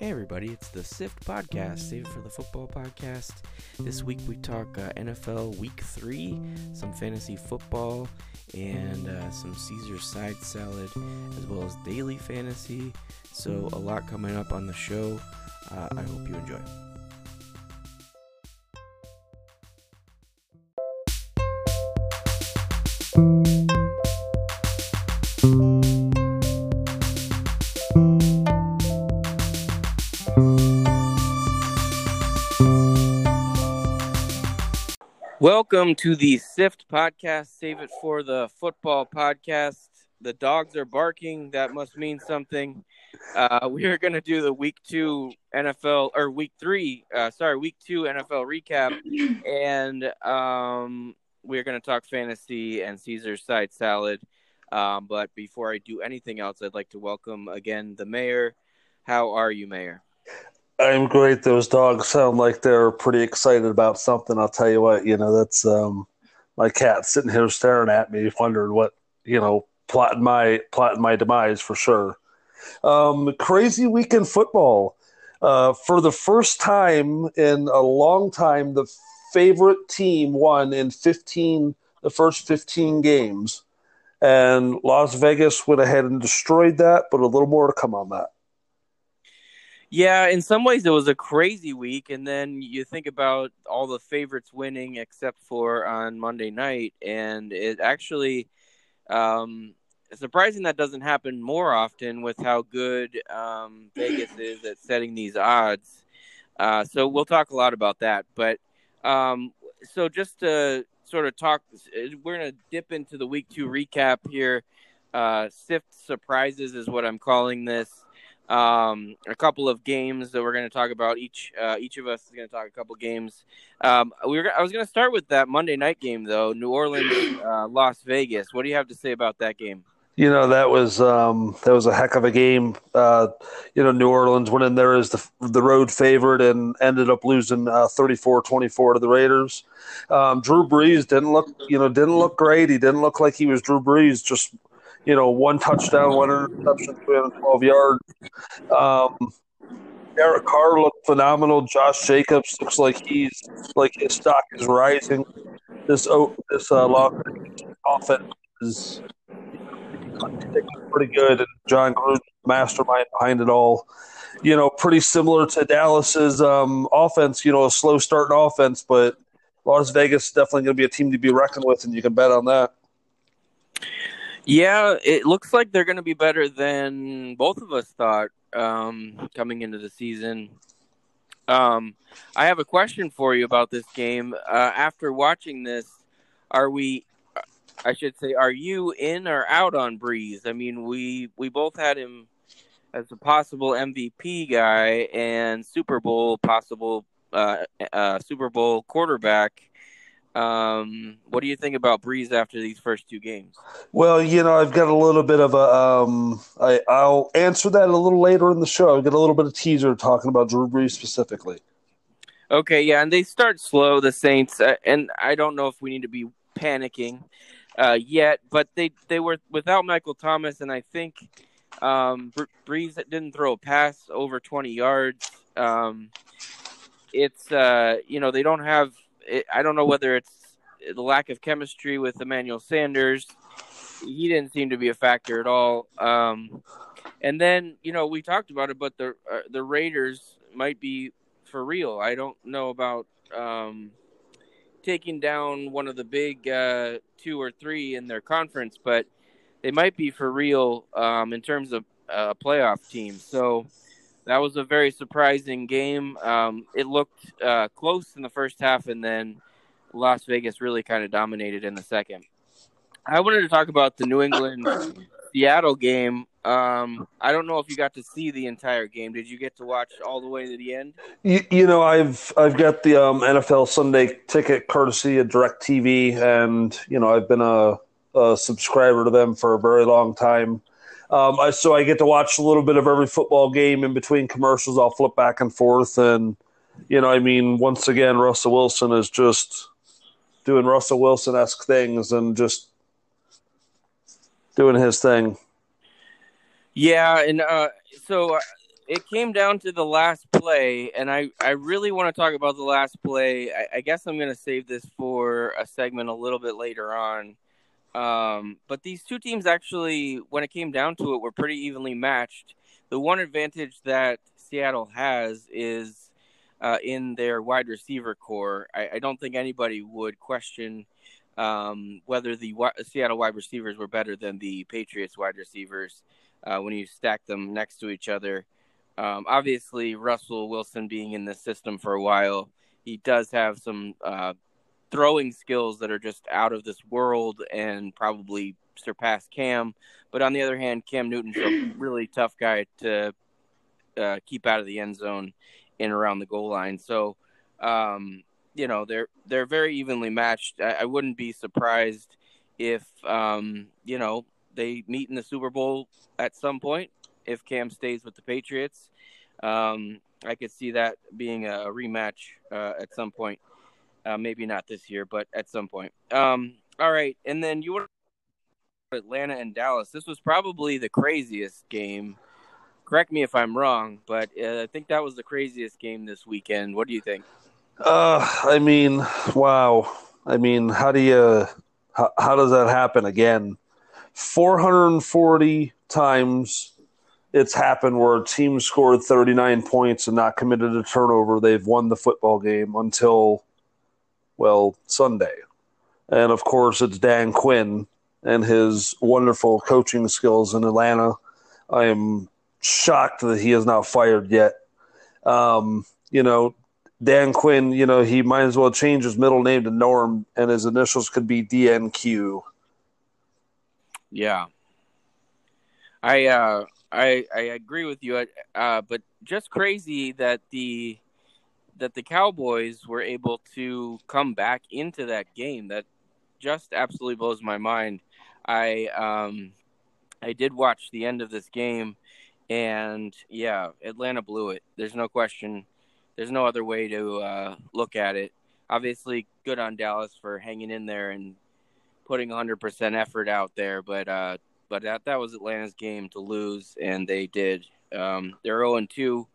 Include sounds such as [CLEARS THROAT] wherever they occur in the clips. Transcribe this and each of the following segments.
Hey everybody, it's the SIFT podcast, Save It for the Football podcast. This week we talk uh, NFL Week 3, some fantasy football, and uh, some Caesar side salad, as well as daily fantasy. So, a lot coming up on the show. Uh, I hope you enjoy. Welcome to the SIFT podcast. Save it for the football podcast. The dogs are barking. That must mean something. Uh, we are going to do the week two NFL or week three, uh, sorry, week two NFL recap. And um, we're going to talk fantasy and Caesar's side salad. Um, but before I do anything else, I'd like to welcome again the mayor. How are you, Mayor? I'm great. Those dogs sound like they're pretty excited about something. I'll tell you what, you know, that's um, my cat sitting here staring at me, wondering what, you know, plotting my plotting my demise for sure. Um, crazy weekend football. Uh, for the first time in a long time, the favorite team won in 15, the first 15 games. And Las Vegas went ahead and destroyed that, but a little more to come on that. Yeah, in some ways it was a crazy week, and then you think about all the favorites winning except for on Monday night, and it actually um, surprising that doesn't happen more often with how good um, Vegas is at setting these odds. Uh, so we'll talk a lot about that, but um, so just to sort of talk, we're gonna dip into the week two recap here. Uh, Sift surprises is what I'm calling this um, a couple of games that we're going to talk about. Each uh, each of us is going to talk a couple games. Um, we were, I was going to start with that Monday night game though, New Orleans, uh, Las Vegas. What do you have to say about that game? You know that was um, that was a heck of a game. Uh, you know, New Orleans went in there as the the road favorite and ended up losing uh, 34-24 to the Raiders. Um, Drew Brees didn't look, you know, didn't look great. He didn't look like he was Drew Brees. Just you know, one touchdown, one interception, 312 yards. Um, Derek Carr looked phenomenal. Josh Jacobs looks like he's like his stock is rising. This oh, this uh, long offense is pretty good, and Jon Gruden, mastermind behind it all. You know, pretty similar to Dallas's um, offense. You know, a slow starting offense, but Las Vegas is definitely going to be a team to be reckoned with, and you can bet on that. Yeah, it looks like they're going to be better than both of us thought um, coming into the season. Um, I have a question for you about this game. Uh, after watching this, are we? I should say, are you in or out on Brees? I mean, we we both had him as a possible MVP guy and Super Bowl possible uh, uh, Super Bowl quarterback. Um, what do you think about Brees after these first two games? Well, you know, I've got a little bit of a. Um, I, I'll answer that a little later in the show. I've got a little bit of teaser talking about Drew Brees specifically. Okay, yeah, and they start slow, the Saints, uh, and I don't know if we need to be panicking uh, yet, but they they were without Michael Thomas, and I think um, Brees didn't throw a pass over twenty yards. Um, it's uh, you know they don't have it, I don't know whether it's the lack of chemistry with Emmanuel Sanders. He didn't seem to be a factor at all. Um, and then you know we talked about it, but the uh, the Raiders might be for real. I don't know about um, taking down one of the big uh, two or three in their conference, but they might be for real um, in terms of a playoff team. So that was a very surprising game. Um, it looked uh, close in the first half, and then Las Vegas really kind of dominated in the second. I wanted to talk about the New England [COUGHS] Seattle game. Um, I don't know if you got to see the entire game. Did you get to watch all the way to the end? You, you know, I've I've got the um, NFL Sunday ticket courtesy of DirecTV, and you know I've been a, a subscriber to them for a very long time. Um, so I get to watch a little bit of every football game in between commercials. I'll flip back and forth, and you know, I mean, once again, Russell Wilson is just doing Russell Wilson esque things and just doing his thing. Yeah, and uh, so uh, it came down to the last play, and I, I really want to talk about the last play. I, I guess I'm going to save this for a segment a little bit later on. Um, but these two teams actually, when it came down to it, were pretty evenly matched. The one advantage that Seattle has is uh, in their wide receiver core. I, I, don't think anybody would question um, whether the Seattle wide receivers were better than the Patriots wide receivers uh, when you stack them next to each other. Um, obviously, Russell Wilson being in the system for a while, he does have some uh, throwing skills that are just out of this world and probably surpass Cam. But on the other hand, Cam Newton's a [CLEARS THROAT] really tough guy to uh, keep out of the end zone and around the goal line. So, um, you know, they're they're very evenly matched. I, I wouldn't be surprised if um, you know they meet in the Super Bowl at some point if Cam stays with the Patriots. Um, I could see that being a rematch uh, at some point. Uh, maybe not this year, but at some point. Um, all right, and then you were Atlanta and Dallas. This was probably the craziest game. Correct me if I'm wrong, but uh, I think that was the craziest game this weekend. What do you think? Uh, I mean, wow. I mean, how do you how, how does that happen again? 440 times it's happened where a team scored 39 points and not committed a turnover. They've won the football game until well, Sunday. And of course, it's Dan Quinn and his wonderful coaching skills in Atlanta. I am shocked that he is not fired yet. Um, you know, Dan Quinn, you know, he might as well change his middle name to Norm and his initials could be DNQ. Yeah. I uh I I agree with you uh but just crazy that the that the Cowboys were able to come back into that game. That just absolutely blows my mind. I um, I did watch the end of this game, and yeah, Atlanta blew it. There's no question. There's no other way to uh, look at it. Obviously, good on Dallas for hanging in there and putting 100% effort out there, but uh, but that that was Atlanta's game to lose, and they did. Um, they're 0 2,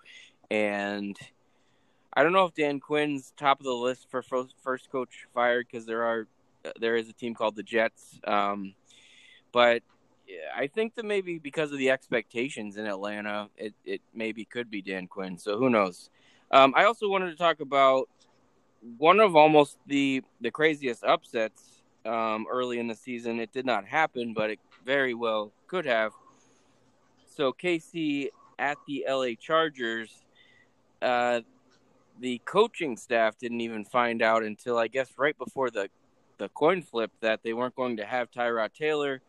and I don't know if Dan Quinn's top of the list for first coach fired because there are there is a team called the Jets, um, but I think that maybe because of the expectations in Atlanta, it, it maybe could be Dan Quinn. So who knows? Um, I also wanted to talk about one of almost the the craziest upsets um, early in the season. It did not happen, but it very well could have. So KC at the LA Chargers. Uh, the coaching staff didn't even find out until I guess right before the the coin flip that they weren't going to have Tyrod Taylor,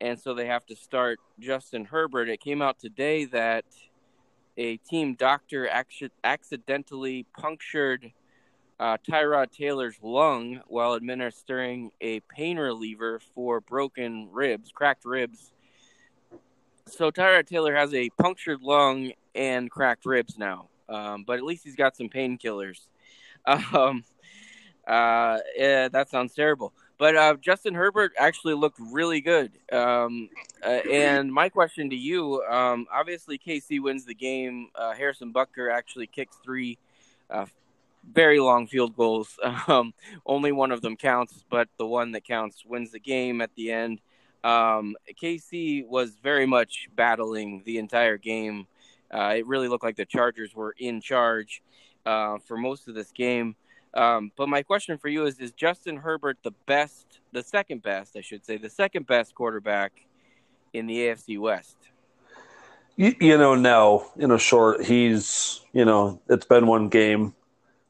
and so they have to start Justin Herbert. It came out today that a team doctor accidentally punctured uh, Tyrod Taylor's lung while administering a pain reliever for broken ribs, cracked ribs. So Tyrod Taylor has a punctured lung and cracked ribs now um, but at least he's got some painkillers. [LAUGHS] Um, uh, yeah, that sounds terrible. But uh, Justin Herbert actually looked really good. Um, uh, and my question to you um, obviously, KC wins the game. Uh, Harrison Butker actually kicks three uh, very long field goals. [LAUGHS] Um, only one of them counts, but the one that counts wins the game at the end. Um, KC was very much battling the entire game uh, it really looked like the Chargers were in charge uh, for most of this game. Um, but my question for you is: Is Justin Herbert the best, the second best, I should say, the second best quarterback in the AFC West? You, you know, no. In a short, he's you know, it's been one game.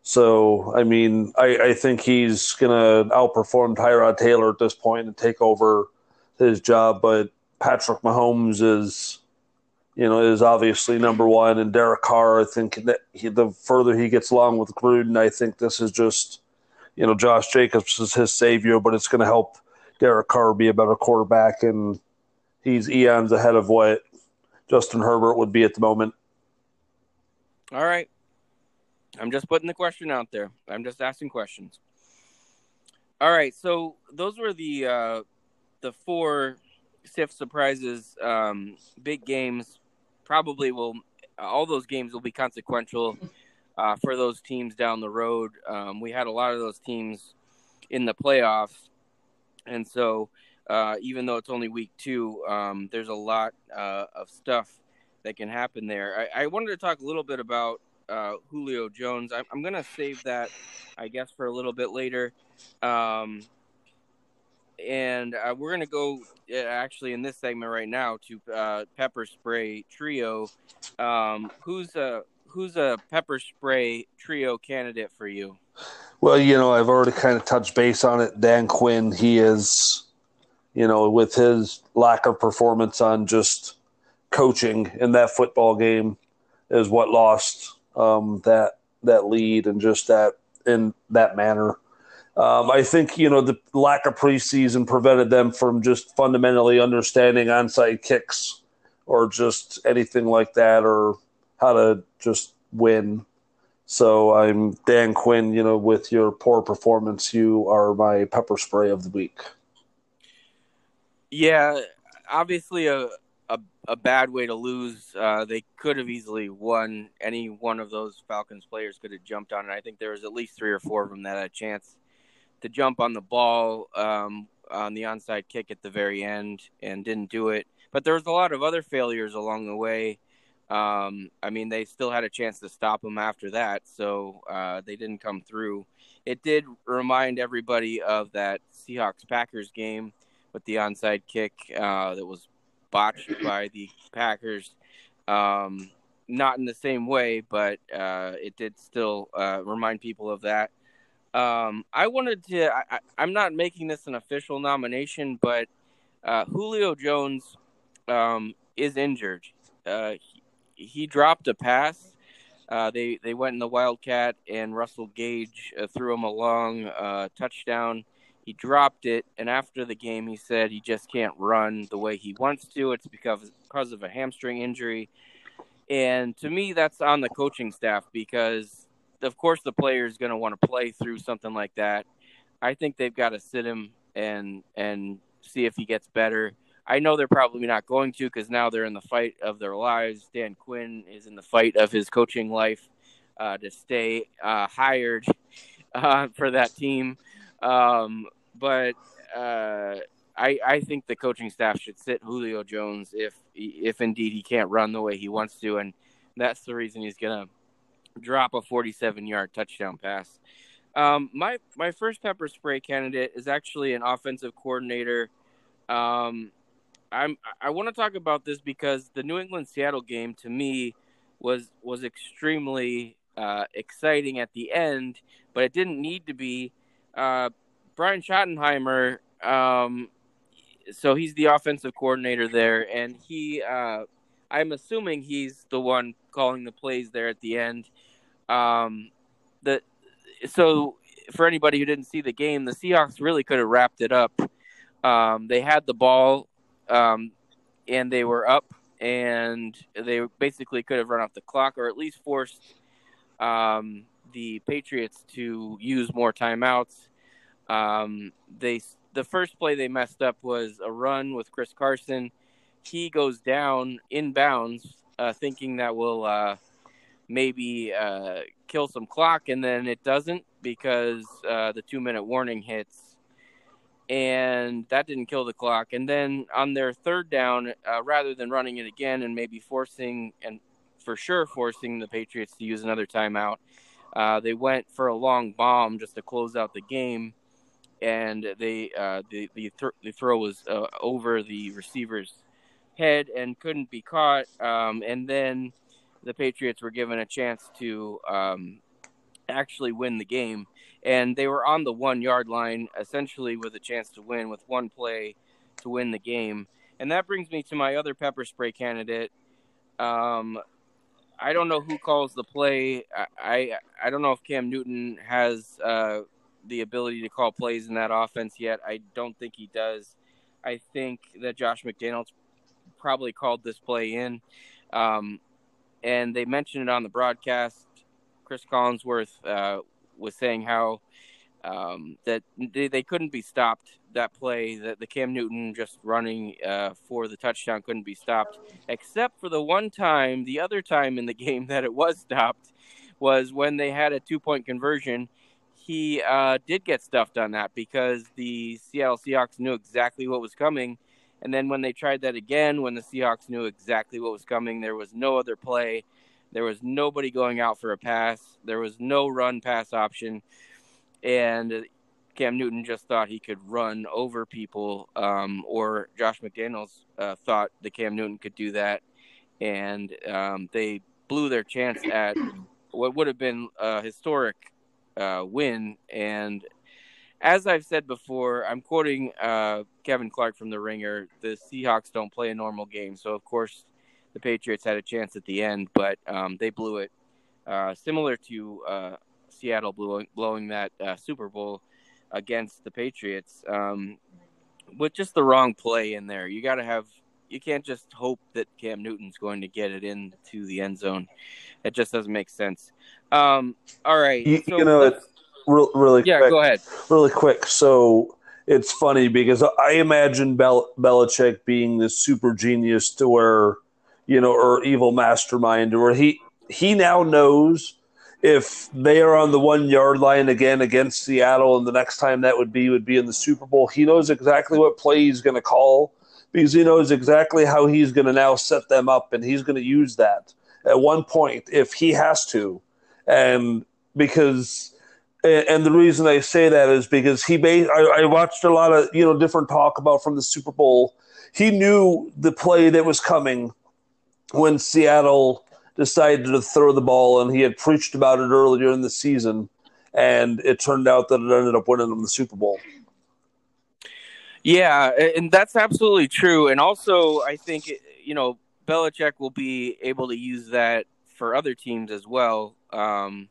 So, I mean, I, I think he's to outperform Tyrod Taylor at this point and take over his job. But Patrick Mahomes is you know, is obviously number one. And Derek Carr, I think that he, the further he gets along with Gruden, I think this is just, you know, Josh Jacobs is his savior, but it's going to help Derek Carr be a better quarterback. And he's eons ahead of what Justin Herbert would be at the moment. All right. I'm just putting the question out there. I'm just asking questions. All right. So those were the, uh, the four SIFT surprises, um, big games probably will all those games will be consequential uh, for those teams down the road. Um, we had a lot of those teams in the playoffs, and so uh, even though it's only week two, um, there's a lot uh, of stuff that can happen there. I, I, wanted to talk a little bit about uh, Julio Jones. I'm, I'm going to save that, I guess, for a little bit later. Um, and uh, we're to go uh, actually in this segment right now to uh, pepper spray trio. Um, who's a who's a pepper spray trio candidate for you? Well, you know, I've already kind of touched base on it. Dan Quinn, he is, you know, with his lack of performance on just coaching in that football game, is what lost um, that that lead and just that in that manner. Um, I think you know the lack of preseason prevented them from just fundamentally understanding onside kicks or just anything like that, or how to just win. So I'm Dan Quinn. You know, with your poor performance, you are my pepper spray of the week. Yeah, obviously a a, a bad way to lose. Uh, they could have easily won. Any one of those Falcons players could have jumped on it. I think there was at least three or four of them that had a chance to jump on the ball um, on the onside kick at the very end and didn't do it. But there was a lot of other failures along the way. Um, I mean, they still had a chance to stop them after that, so uh, they didn't come through. It did remind everybody of that Seahawks Packers game with the onside kick uh, that was botched by the Packers. Um, not in the same way, but uh, it did still uh, remind people of that. Um, I wanted to. I, am not making this an official nomination, but uh, Julio Jones um, is injured. Uh, he, he, dropped a pass. Uh, they they went in the Wildcat, and Russell Gage uh, threw him a long uh, touchdown. He dropped it, and after the game, he said he just can't run the way he wants to. It's because because of a hamstring injury. And to me, that's on the coaching staff because of course the player is going to want to play through something like that. I think they've got to sit him and and see if he gets better. I know they're probably not going to because now they're in the fight of their lives. Dan Quinn is in the fight of his coaching life uh, to stay uh, hired [LAUGHS] uh, for that team. Um, but uh, I, I think the coaching staff should sit Julio Jones if if indeed he can't run the way he wants to, and that's the reason he's gonna drop a 47 yard touchdown pass. Um, my my first pepper spray candidate is actually an offensive coordinator. Um, I'm I want to talk about this because the New England Seattle game to me was was extremely uh, exciting at the end, but it didn't need to be. Uh, Brian Schottenheimer, um, so he's the offensive coordinator there, and he uh, I'm assuming he's the one calling the plays there at the end. Um, the so for anybody who didn't see the game, the Seahawks really could have wrapped it up. Um, they had the ball, um, and they were up, and they basically could have run off the clock or at least forced um, the Patriots to use more timeouts. Um, they the first play they messed up was a run with Chris Carson he goes down in bounds, uh, thinking that will uh, maybe uh, kill some clock, and then it doesn't because uh, the two minute warning hits, and that didn't kill the clock. And then on their third down, uh, rather than running it again and maybe forcing and for sure forcing the Patriots to use another timeout, uh, they went for a long bomb just to close out the game. And they the the, th- the throw was over the receiver's head and couldn't be caught. Um, and then the Patriots were given a chance to um, actually win the game. And they were on the one yard line, essentially with a chance to win with one play to win the game. And that brings me to my other pepper spray candidate. Um, I don't know who calls the play. I, I, I don't know if Cam Newton has uh, the ability to call plays in that offense yet. I don't think he does. I think that Josh McDaniels probably called this play in. Um, and they mentioned it on the broadcast. Chris Collinsworth uh, was saying how um, that they, they couldn't be stopped. That play, that the Cam Newton just running uh, for the touchdown couldn't be stopped, except for the one time, the other time in the [LAUGHS] game that it was stopped was when they had a two point conversion. He uh, did get stuffed on that because the Seattle Seahawks knew exactly what was coming. And then when they tried that again, when the Seahawks knew exactly what was coming, there was no other play. There was nobody going out for a pass. There was no run pass option and Cam Newton just thought he could run over people, um, or Josh McDaniels uh, thought that Cam Newton could do that, and um, they blew their chance at what would have been a historic uh, win. And as I've said before, I'm quoting uh, Kevin Clark from The Ringer. The Seahawks don't play a normal game, so of course the Patriots had a chance at the end, but um, they blew it. Uh, similar to uh, Seattle blowing blowing that uh, Super Bowl against the Patriots um, with just the wrong play in there. You got to have you can't just hope that Cam Newton's going to get it into the end zone. It just doesn't make sense. Um, all right, you, so you know, it's really yeah. Quick, go ahead, really quick. So it's funny because I imagine Bel- Belichick being this super genius to where you know, or evil mastermind, where he he now knows if they are on the one yard line again against Seattle, and the next time that would be would be in the Super Bowl, he knows exactly what play he's going to call because he knows exactly how he's going to now set them up, and he's going to use that at one point if he has to, and because. And the reason I say that is because he made. I, I watched a lot of you know different talk about from the Super Bowl. He knew the play that was coming when Seattle decided to throw the ball, and he had preached about it earlier in the season, and it turned out that it ended up winning them the Super Bowl. Yeah, and that's absolutely true. And also, I think you know Belichick will be able to use that for other teams as well, um,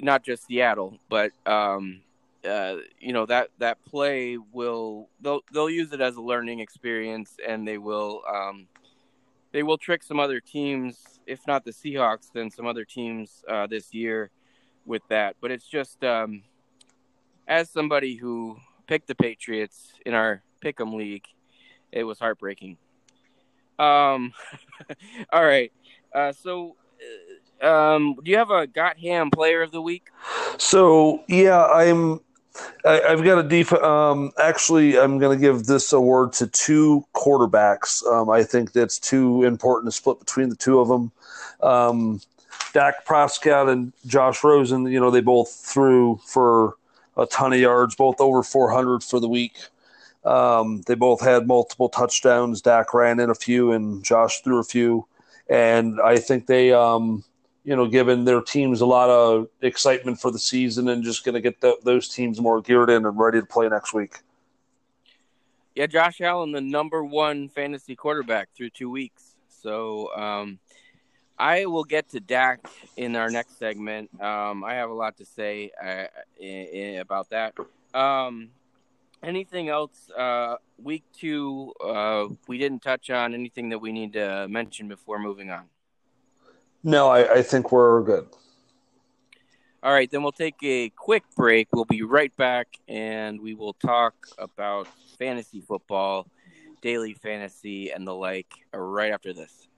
not just Seattle, but um, uh, you know that that play will they'll they'll use it as a learning experience, and they will um, they will trick some other teams, if not the Seahawks, then some other teams uh, this year with that. But it's just um, as somebody who picked the Patriots in our Pick'em league, it was heartbreaking. Um, [LAUGHS] all right. Uh, so, uh, um, do you have a Got Ham Player of the Week? So yeah, I'm I, have got a def. Um, actually, I'm going to give this award to two quarterbacks. Um, I think that's too important to split between the two of them. Um, Dak Prescott and Josh Rosen. You know, they both threw for a ton of yards, both over 400 for the week. Um, they both had multiple touchdowns. Dak ran in a few, and Josh threw a few. And I think they um, you know, given their teams a lot of excitement for the season and just going to get the, those teams more geared in and ready to play next week. Yeah, Josh Allen, the number one fantasy quarterback through two weeks. So um, I will get to Dak in our next segment. Um, I have a lot to say uh, in, in, about that. Um, anything else? Uh, week two, uh, we didn't touch on anything that we need to mention before moving on. No, I, I think we're good. All right, then we'll take a quick break. We'll be right back and we will talk about fantasy football, daily fantasy, and the like right after this.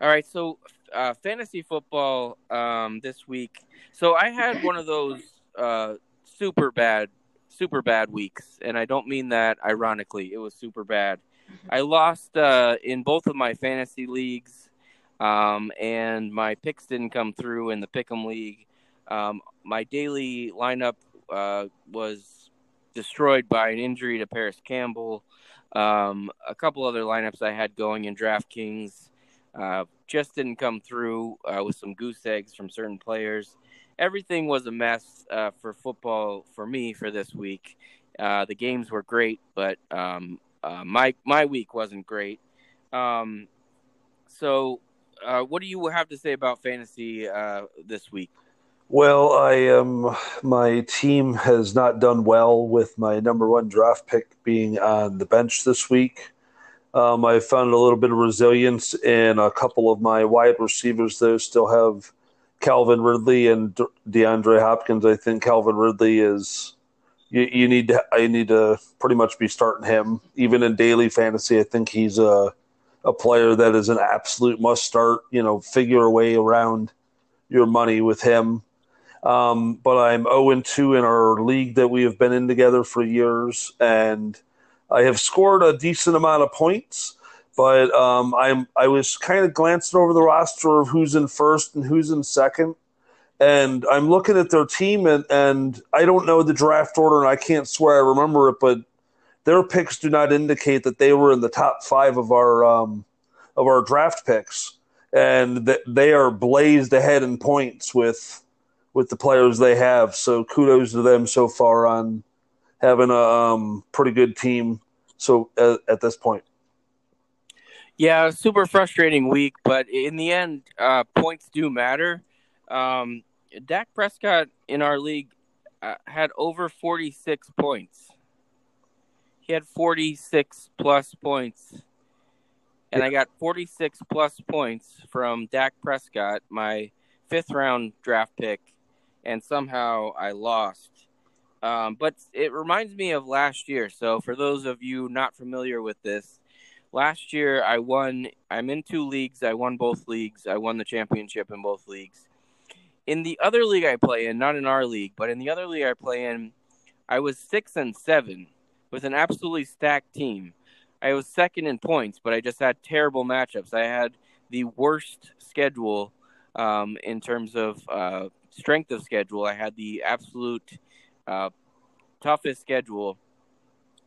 All right, so uh, fantasy football um, this week. So I had one of those uh, super bad, super bad weeks, and I don't mean that ironically. It was super bad. Mm-hmm. I lost uh, in both of my fantasy leagues, um, and my picks didn't come through in the Pick'em league. Um, my daily lineup uh, was destroyed by an injury to Parris Campbell. Um, a couple other lineups I had going in DraftKings uh, just didn't come through uh, with some goose eggs from certain players. Everything was a mess uh, for football for me for this week. Uh, the games were great, but um, uh, my my week wasn't great. Um, so, uh, what do you have to say about fantasy this week? Well, I am. My team has not done well with my number one draft pick being on the bench this week. Um, I found a little bit of resilience in a couple of my wide receivers, though. Still have Calvin Ridley and DeAndre Hopkins. I think Calvin Ridley is. You, you need to. I need to pretty much be starting him, even in daily fantasy. I think he's a a player that is an absolute must start. You know, figure a way around your money with him. Um, but I'm 0 2 in our league that we have been in together for years, and I have scored a decent amount of points. But um, I'm I was kind of glancing over the roster of who's in first and who's in second, and I'm looking at their team, and, and I don't know the draft order, and I can't swear I remember it, but their picks do not indicate that they were in the top five of our um, of our draft picks, and that they are blazed ahead in points with with the players they have. So kudos to them so far on having a um, pretty good team. So uh, at this point, yeah, super frustrating week, but in the end, uh, points do matter. Um, Dak Prescott in our league uh, had over forty six points. He had forty six plus points. And I got 46 plus points from Dak Prescott, my fifth round draft pick and somehow I lost. Um, but it reminds me of last year. So for those of you not familiar with this, last year I won. I'm in two leagues. I won both leagues. I won the championship in both leagues. In the other league I play in, not in our league, but in the other league I play in, I was six and seven with an absolutely stacked team. I was second in points, but I just had terrible matchups. I had the worst schedule um, in terms of uh, strength of schedule. I had the absolute uh, toughest schedule,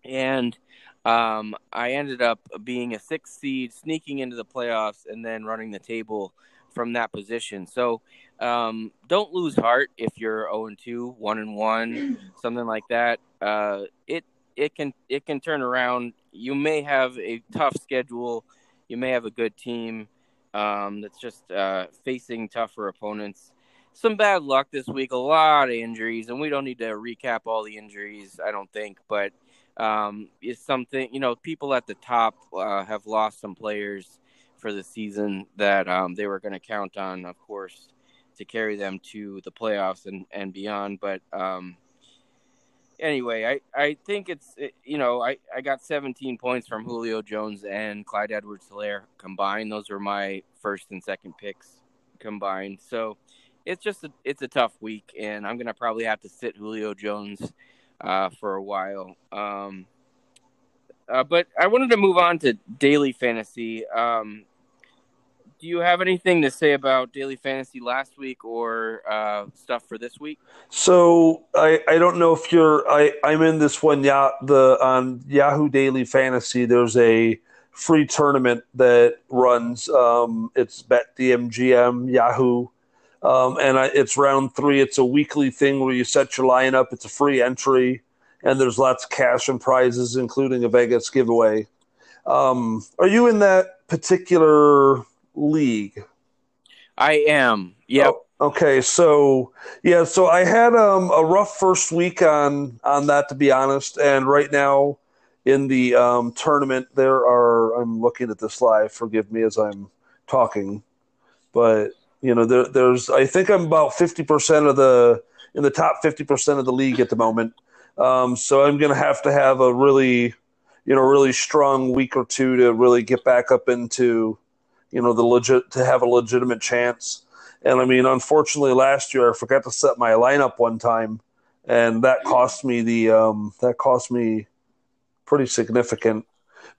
and um, I ended up being a sixth seed, sneaking into the playoffs, and then running the table from that position. So um, don't lose heart if you're 0 and 2, 1 and 1, [CLEARS THROAT] something like that. Uh, it it can it can turn around. You may have a tough schedule. You may have a good team um, that's just uh, facing tougher opponents some bad luck this week, a lot of injuries, and we don't need to recap all the injuries, I don't think, but um, it's something, you know, people at the top uh, have lost some players for the season that um, they were going to count on, of course, to carry them to the playoffs and, and beyond. But um, anyway, I, I think it's, you know, I, I got 17 points from Julio Jones and Clyde Edwards Helaire combined. Those were my first and second picks combined. So, it's just a, it's a tough week, and I'm gonna probably have to sit Julio Jones uh, for a while. Um, uh, but I wanted to move on to daily fantasy. Um, do you have anything to say about daily fantasy last week or uh, stuff for this week? So I, I don't know if you're I I'm in this one yeah the on Yahoo Daily Fantasy. There's a free tournament that runs. Um, it's Bet DMGM Yahoo um, and I, it's round three. It's a weekly thing where you set your lineup. It's a free entry, and there's lots of cash and prizes, including a Vegas giveaway. Um, are you in that particular league? I am. Yep. Oh, okay, so yeah, so I had um, a rough first week on on that, to be honest. And right now in the um, tournament, there are. I'm looking at this live. Forgive me as I'm talking, but you know, there, there's I think I'm about fifty percent of the in the top fifty percent of the league at the moment. Um, so I'm going to have to have a really, you know, really strong week or two to really get back up into, you know, the legit to have a legitimate chance. And I mean, unfortunately, last year I forgot to set my lineup one time, and that cost me the um, that cost me pretty significant.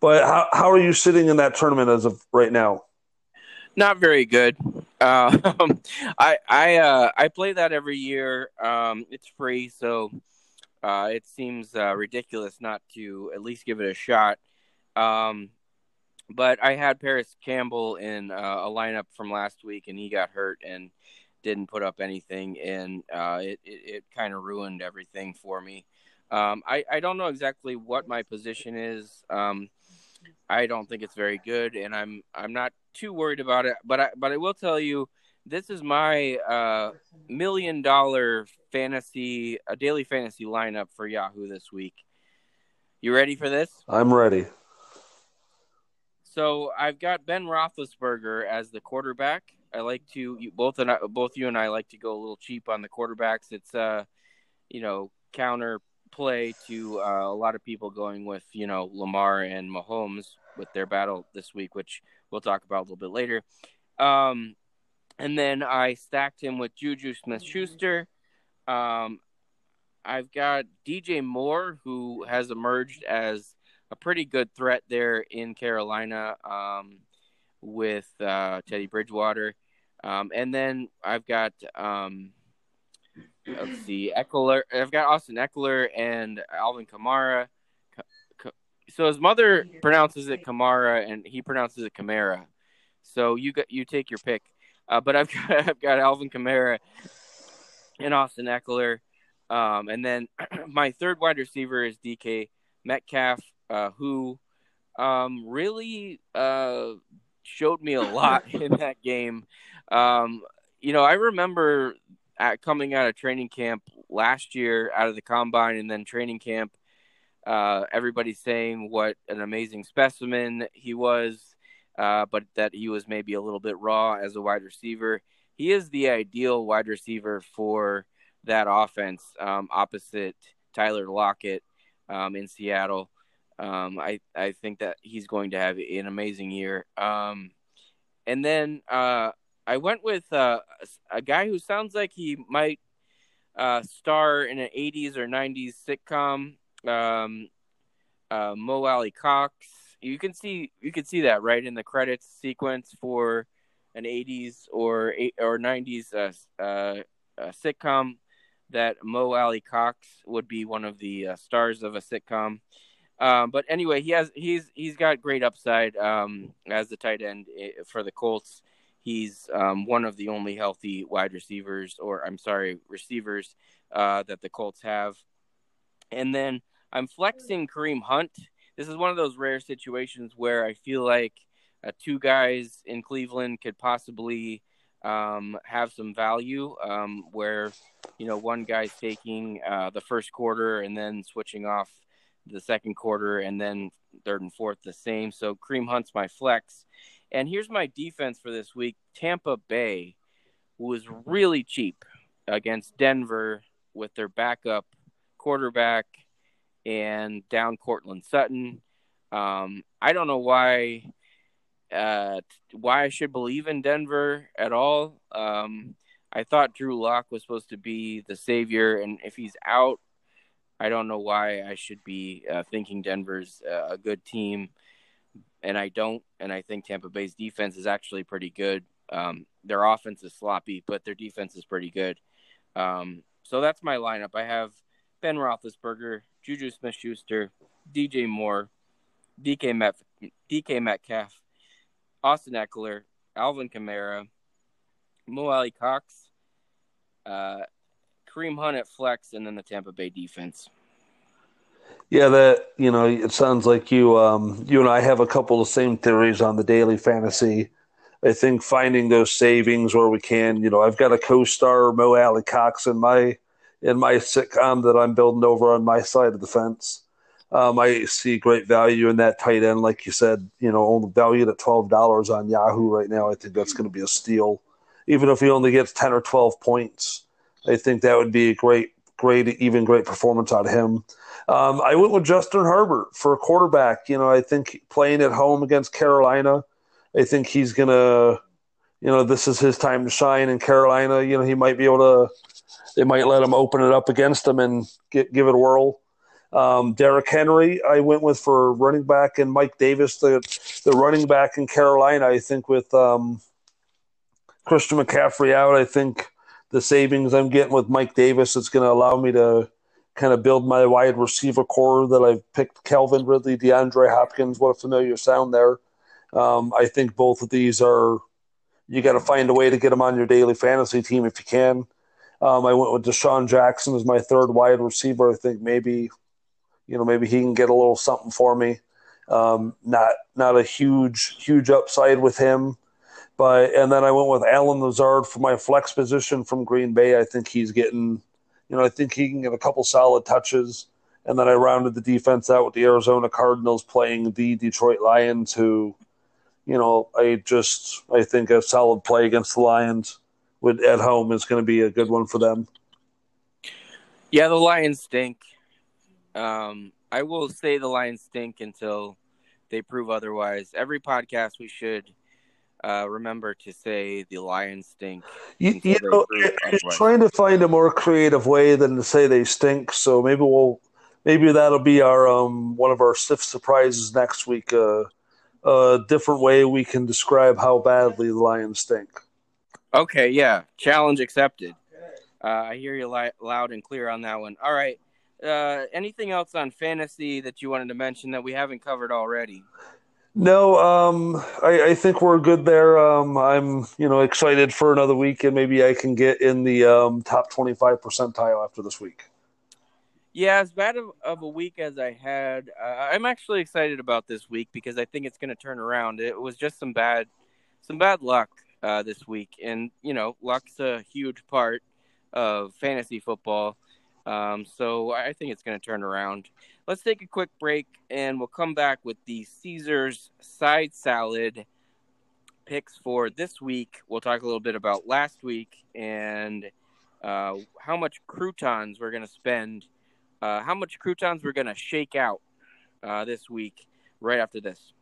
But how how are you sitting in that tournament as of right now? Not very good. Uh, [LAUGHS] I I uh, I play that every year. Um, it's free, so uh, it seems uh, ridiculous not to at least give it a shot. Um, but I had Parris Campbell in uh, a lineup from last week, and he got hurt and didn't put up anything, and uh, it it, it kind of ruined everything for me. Um, I I don't know exactly what my position is. I don't think it's very good, and I'm I'm not too worried about it. But I but I will tell you this is my uh, million dollar fantasy, a daily fantasy lineup for Yahoo this week. You ready for this? I'm ready. So I've got Ben Roethlisberger as the quarterback. I like to you, both and I, both you and I like to go a little cheap on the quarterbacks. It's uh, you know, counter play to uh, a lot of people going with you know Lamar and Mahomes with their battle this week, which we'll talk about a little bit later. Um, and then I stacked him with Juju Smith Schuster. Um, I've got DJ Moore, who has emerged as a pretty good threat there in Carolina um, with uh, Teddy Bridgewater. Um, and then I've got, um, let's see, Ekeler. I've got Austin Ekeler and Alvin Kamara. So his mother pronounces it Kamara, and he pronounces it Kamara. So you got you take your pick. Uh, but I've [LAUGHS] got I've got Alvin Kamara and Austin Ekeler, um, and then [CLEARS THROAT] my third wide receiver is DK Metcalf, uh, who um, really uh, showed me a lot [LAUGHS] in that game. Um, you know, I remember at coming out of training camp last year, out of the combine, and then training camp. Uh, everybody's saying what an amazing specimen he was uh, but that he was maybe a little bit raw as a wide receiver. He is the ideal wide receiver for that offense, um, opposite Tyler Lockett um, in Seattle. Um, I I think that he's going to have an amazing year. Um, and then uh, I went with uh, a guy who sounds like he might uh, star in an '80s or '90s sitcom. Um, uh, Mo Alie-Cox you can see you can see that right in the credits sequence for an 80s or or 90s uh, uh, uh, sitcom that Mo Alie-Cox would be one of the stars of a sitcom. Um, but anyway, he has he's he's got great upside um, as the tight end eh, for the Colts. He's um, one of the only healthy wide receivers, or I'm sorry, receivers uh, that the Colts have. And then I'm flexing Kareem Hunt this is one of those rare situations where I feel like uh, two guys in Cleveland could possibly um, have some value. Um, where you know one guy's taking uh, the first quarter and then switching off the second quarter, and then third and fourth the same. So Kareem Hunt's my flex. And here's my defense for this week: Tampa Bay was really cheap against Denver with their backup quarterback and down Courtland Sutton. Um, I don't know why uh, why I should believe in Denver at all. Um, I thought Drew Lock was supposed to be the savior, and if he's out, I don't know why I should be uh, thinking Denver's uh, a good team, and I don't. And I think Tampa Bay's defense is actually pretty good. Um, their offense is sloppy, but their defense is pretty good. Um, so that's my lineup. I have Ben Roethlisberger, Juju Smith Schuster, DJ Moore, DK, Met- DK Metcalf, Austin Ekeler, Alvin Kamara, Mo Alie-Cox, uh, Kareem Hunt at flex, and then the Tampa Bay defense. Yeah, that you know, it sounds like you, um, you and I have a couple of same theories on the daily fantasy. I think finding those savings where we can. You know, I've got a co-star Mo Alie-Cox in my in my sitcom that I'm building over on my side of the fence. Um, I see great value in that tight end, like you said. You know, only valued at twelve dollars on Yahoo right now. I think that's going to be a steal, even if he only gets ten or twelve points. I think that would be a great, great, even great performance out of him. Um, I went with Justin Herbert for a quarterback. You know, I think playing at home against Carolina, I think he's gonna, you know, this is his time to shine in Carolina. You know, he might be able to they might let him open it up against them and get, give it a whirl. Um, Derrick Henry, I went with for running back, and Mike Davis, the the running back in Carolina. I think with um, Christian McCaffrey out, I think the savings I'm getting with Mike Davis is going to allow me to kind of build my wide receiver core that I've picked. Calvin Ridley, DeAndre Hopkins, what a familiar sound there. Um, I think both of these are you got to find a way to get them on your daily fantasy team if you can. Um, I went with DeSean Jackson as my third wide receiver. I think maybe, you know, maybe he can get a little something for me. Um, not not a huge huge upside with him, But and then I went with Allen Lazard for my flex position from Green Bay. I think he's getting, you know, I think he can get a couple solid touches. And then I rounded the defense out with the Arizona Cardinals playing the Detroit Lions, who, you know, I just I think a solid play against the Lions with at home is going to be a good one for them. Yeah, the Lions stink. Um, I will say the Lions stink until they prove otherwise. Every podcast we should uh, remember to say the Lions stink. You, you know, trying to find a more creative way than to say they stink. So maybe we'll maybe that'll be our um, one of our SIFT surprises next week. Uh, a different way we can describe how badly the Lions stink. Okay, yeah, challenge accepted. Uh, I hear you li- loud and clear on that one. All right. Uh, anything else on fantasy that you wanted to mention that we haven't covered already? No, um, I, I, think we're good there. Um, I'm, you know, excited for another week, and maybe I can get in the um, top 25 percentile after this week. Yeah, as bad of, of a week as I had, uh, I'm actually excited about this week because I think it's going to turn around. It was just some bad, some bad luck uh, this week, and you know, luck's a huge part of fantasy football. Um, so I think it's going to turn around. Let's take a quick break and we'll come back with the Caesars side salad picks for this week. We'll talk a little bit about last week and uh, how much croutons we're going to spend, uh, how much croutons we're going to shake out uh, this week right after this.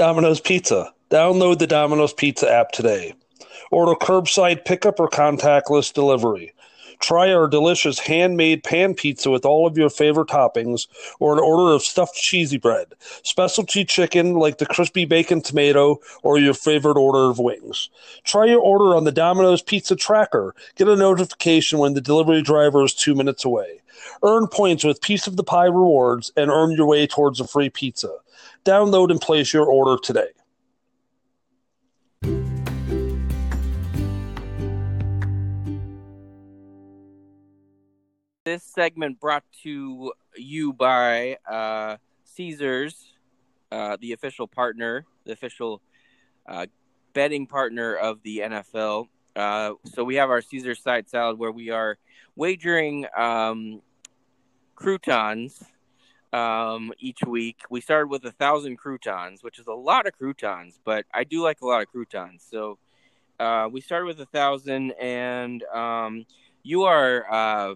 Domino's Pizza. Download the Domino's Pizza app today. Order curbside pickup or contactless delivery. Try our delicious handmade pan pizza with all of your favorite toppings, or an order of stuffed cheesy bread, specialty chicken like the crispy bacon tomato, or your favorite order of wings. Try your order on the Domino's Pizza tracker. Get a notification when the delivery driver is two minutes away. Earn points with Piece of the Pie rewards and earn your way towards a free pizza. Download and place your order today. This segment brought to you by uh, Caesars, uh, the official partner, the official uh, betting partner of the NFL. Uh, so we have our Caesar side salad where we are wagering um, croutons um, each week. We started with a thousand croutons, which is a lot of croutons, but I do like a lot of croutons. So uh, we started with a thousand, and um, you are uh,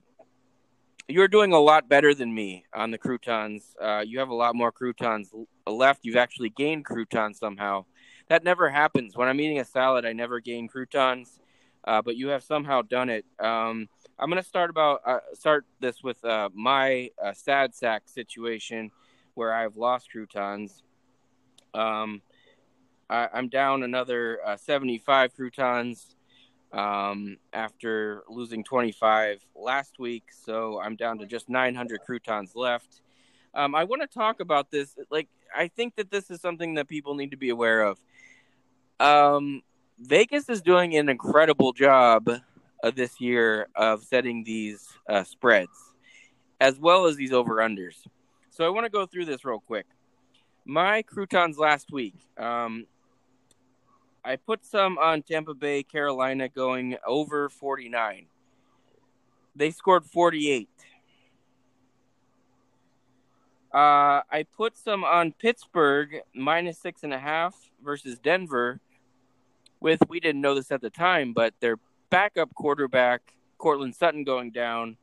you're doing a lot better than me on the croutons. Uh, you have a lot more croutons left. You've actually gained croutons somehow. That never happens when I'm eating a salad. I never gain croutons, uh, but you have somehow done it. Um, I'm gonna start about uh, start this with uh, my uh, sad sack situation where I've lost croutons. Um, I, am down another uh, 75 croutons um, after losing 25 last week, so I'm down to just 900 croutons left. Um, I want to talk about this. Like, I think that this is something that people need to be aware of. Um, Vegas is doing an incredible job of this year of setting these uh, spreads, as well as these over unders. So I want to go through this real quick. My croutons last week. Um, I put some on Tampa Bay, Carolina, going over 49. They scored 48. Uh, I put some on Pittsburgh minus six and a half versus Denver. With we didn't know this at the time, but they're backup quarterback, Courtland Sutton, going down.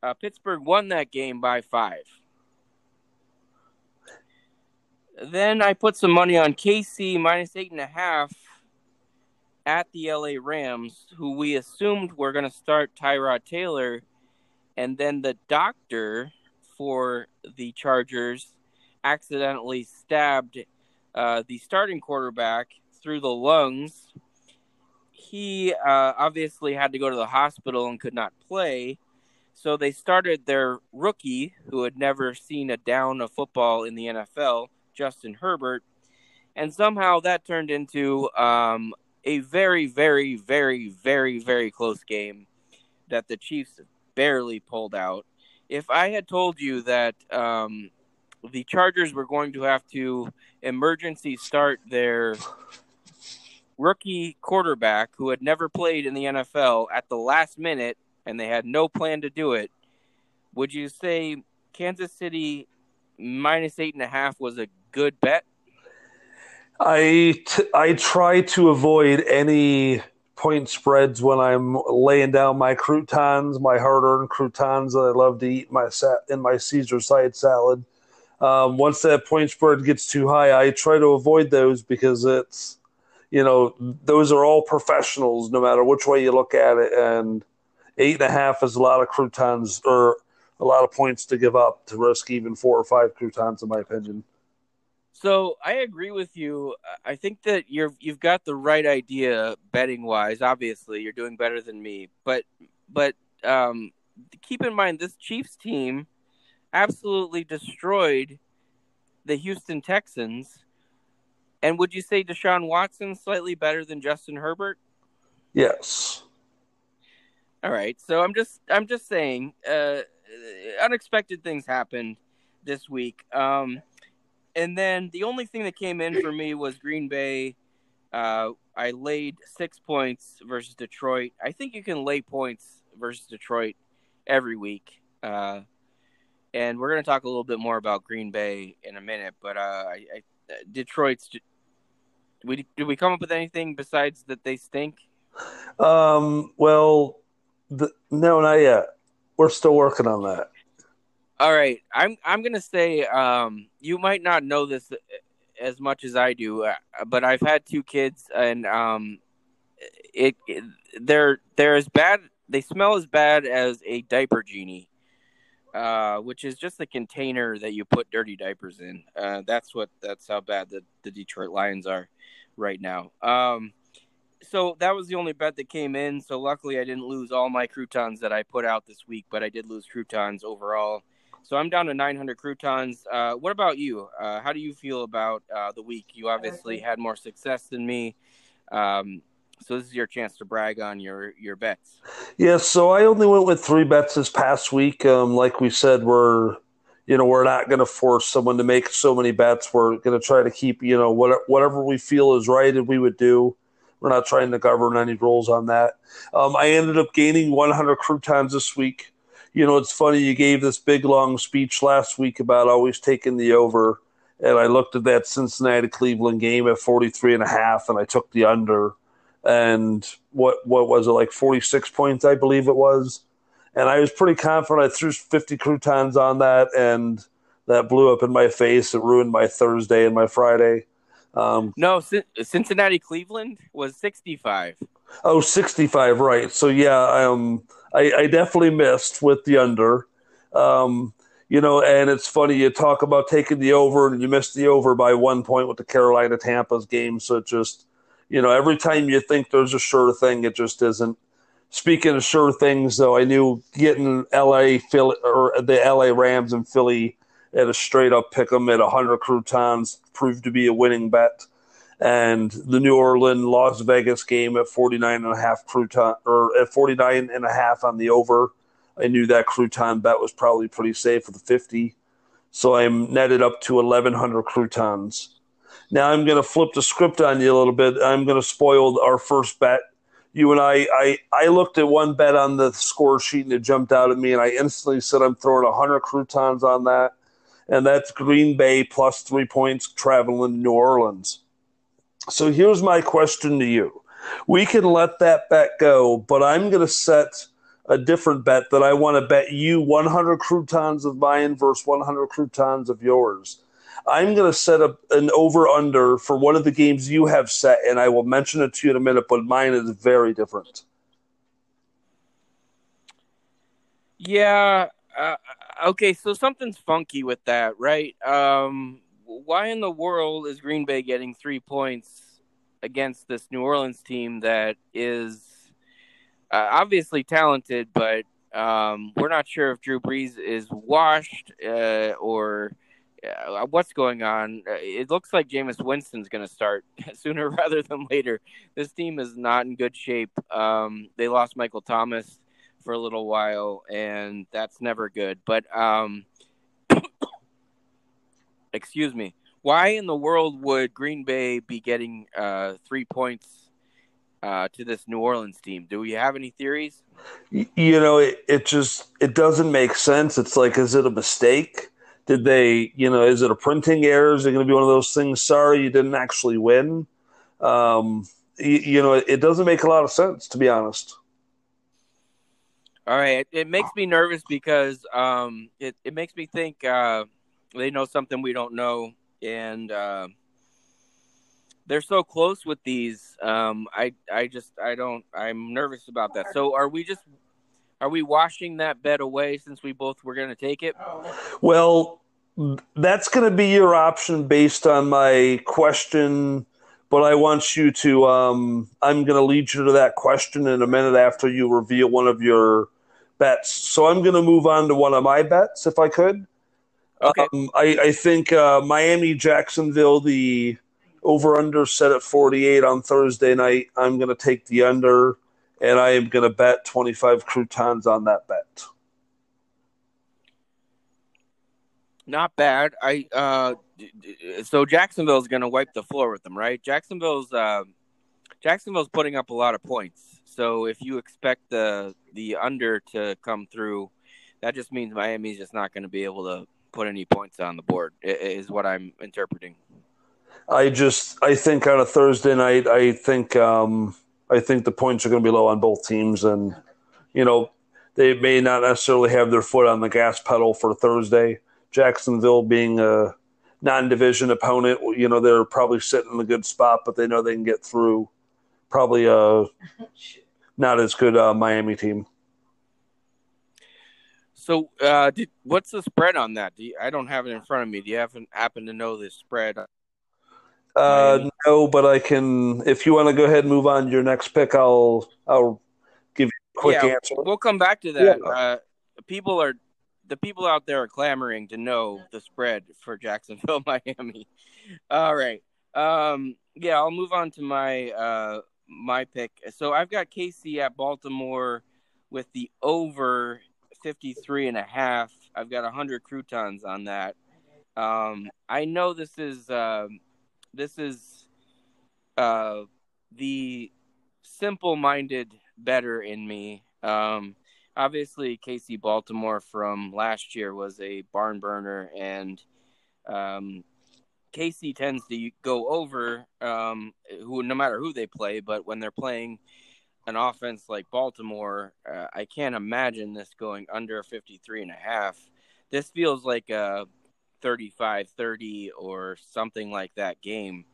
Uh, Pittsburgh won that game by five. Then I put some money on KC minus eight and a half at the LA Rams, who we assumed were going to start Tyrod Taylor, and then the doctor for the Chargers accidentally stabbed uh, the starting quarterback through the lungs he uh, obviously had to go to the hospital and could not play. So they started their rookie, who had never seen a down of football in the NFL, Justin Herbert, and somehow that turned into um, a very, very, very, very, very close game that the Chiefs barely pulled out. If I had told you that um, the Chargers were going to have to emergency start their rookie quarterback who had never played in the NFL at the last minute and they had no plan to do it, would you say Kansas City minus eight and a half was a good bet? I, t- I try to avoid any point spreads when I'm laying down my croutons, my hard-earned croutons that I love to eat my sa- in my Caesar side salad. Um, once that point spread gets too high, I try to avoid those because it's, you know, those are all professionals, no matter which way you look at it. And eight and a half is a lot of croutons or a lot of points to give up to risk even four or five croutons, in my opinion. So I agree with you. I think that you're you've got the right idea betting wise. Obviously, you're doing better than me, but but um, keep in mind this Chiefs team absolutely destroyed the Houston Texans. And would you say Deshaun Watson slightly better than Justin Herbert? Yes. All right. So I'm just I'm just saying uh, unexpected things happened this week. Um, and then the only thing that came in for me was Green Bay. Uh, I laid six points versus Detroit. I think you can lay points versus Detroit every week. Uh, and we're going to talk a little bit more about Green Bay in a minute. But uh, I, I, Detroit's. Did we did we come up with anything besides that they stink? Um. Well, the, no, not yet. We're still working on that. All right, I'm I'm gonna say um, you might not know this as much as I do, uh, but I've had two kids, and um, it, it they're they're as bad. They smell as bad as a diaper genie, uh, which is just a container that you put dirty diapers in. Uh, that's what that's how bad the, the Detroit Lions are right now. Um, so that was the only bet that came in. So luckily, I didn't lose all my croutons that I put out this week, but I did lose croutons overall. So I'm down to 900 croutons. Uh, what about you? Uh, how do you feel about uh, the week? You obviously had more success than me. Um, so this is your chance to brag on your your bets. Yeah, so I only went with three bets this past week. Um, like we said, we're you know we're not going to force someone to make so many bets. We're going to try to keep you know what, whatever we feel is right and we would do. We're not trying to govern any rules on that. Um, I ended up gaining 100 croutons this week. You know, it's funny you gave this big long speech last week about always taking the over, and I looked at that Cincinnati Cleveland game at 43 and a half, and I took the under. And what what was it like 46 points, I believe it was, and I was pretty confident. I threw 50 croutons on that, and that blew up in my face. It ruined my Thursday and my Friday. Um, no, C- Cincinnati Cleveland was 65. Oh, 65, right. So, yeah, um, I, I definitely missed with the under. Um, you know, and it's funny, you talk about taking the over and you missed the over by one point with the Carolina Tampa's game. So it just, you know, every time you think there's a sure thing, it just isn't. Speaking of sure things, though, I knew getting LA, Philly, or the LA Rams and Philly at a straight up pick 'em at 100 croutons proved to be a winning bet. And the New Orleans Las Vegas game at 49 and a half crouton or at 49 and a half on the over. I knew that crouton bet was probably pretty safe with the 50. So I'm netted up to 1100 croutons. Now I'm going to flip the script on you a little bit. I'm going to spoil our first bet. You and I, I, I looked at one bet on the score sheet and it jumped out at me, and I instantly said I'm throwing 100 croutons on that and that's Green Bay plus three points traveling to New Orleans. So here's my question to you. We can let that bet go, but I'm going to set a different bet that I want to bet you 100 croutons of mine versus 100 croutons of yours. I'm going to set up an over under for one of the games you have set, and I will mention it to you in a minute, but mine is very different. Yeah, uh, okay, so something's funky with that, right? Um, why in the world is Green Bay getting three points against this New Orleans team that is uh, obviously talented, but um, we're not sure if Drew Brees is washed uh, or uh, what's going on? Uh, it looks like Jameis Winston's going to start [LAUGHS] sooner [LAUGHS] rather than later. This team is not in good shape. Um, they lost Michael Thomas for a little while, and that's never good. But um, [COUGHS] excuse me, why in the world would Green Bay be getting uh, three points uh, to this New Orleans team? Do we have any theories? You know, it, it just it doesn't make sense. It's like, is it a mistake? Did they, you know, is it a printing error? Is it going to be one of those things? Sorry, you didn't actually win. Um, you, you know, it, doesn't make a lot of sense, to be honest. All right, it, it makes me nervous because um, it it makes me think uh, they know something we don't know, and uh, they're so close with these. Um, I I just I don't I'm nervous about that. So are we just are we washing that bet away since we both were going to take it? Well, that's going to be your option based on my question but I want you to. Um, I'm going to lead you to that question in a minute after you reveal one of your bets. So I'm going to move on to one of my bets, if I could. Okay. Um, I, I, think uh, Miami Jacksonville, the over under set at 48 on Thursday night. I'm going to take the under, and I am going to bet 25 croutons on that bet. Not bad. I uh, so Jacksonville's going to wipe the floor with them, right? Jacksonville's uh, Jacksonville's putting up a lot of points. So if you expect the the under to come through, that just means Miami's just not going to be able to put any points on the board. Is what I'm interpreting. I just I think on a Thursday night, I think um, I think the points are going to be low on both teams, and you know they may not necessarily have their foot on the gas pedal for Thursday. Jacksonville being a non-division opponent, you know, they're probably sitting in a good spot, but they know they can get through. Probably a not as good uh, Miami team. So, uh, did, what's the spread on that? Do you, I don't have it in front of me. Do you happen happen to know the spread? Uh, no, but I can. If you want to go ahead and move on to your next pick, I'll I'll give you a quick yeah, answer. We'll come back to that. Yeah. Uh, people are the people out there are clamoring to know the spread for Jacksonville, [LAUGHS] Miami. All right. Um, yeah, I'll move on to my uh, my pick. So I've got KC at Baltimore with the over 53 and a half. I've got 100 croutons on that. Um, I know this is uh, this is uh, the simple-minded better in me. Um, obviously KC Baltimore from last year was a barn burner, and um, KC tends to go over um, who no matter who they play, but when they're playing an offense like Baltimore, uh, I can't imagine this going under 53 and a half. This feels like a 35-30 or something like that game,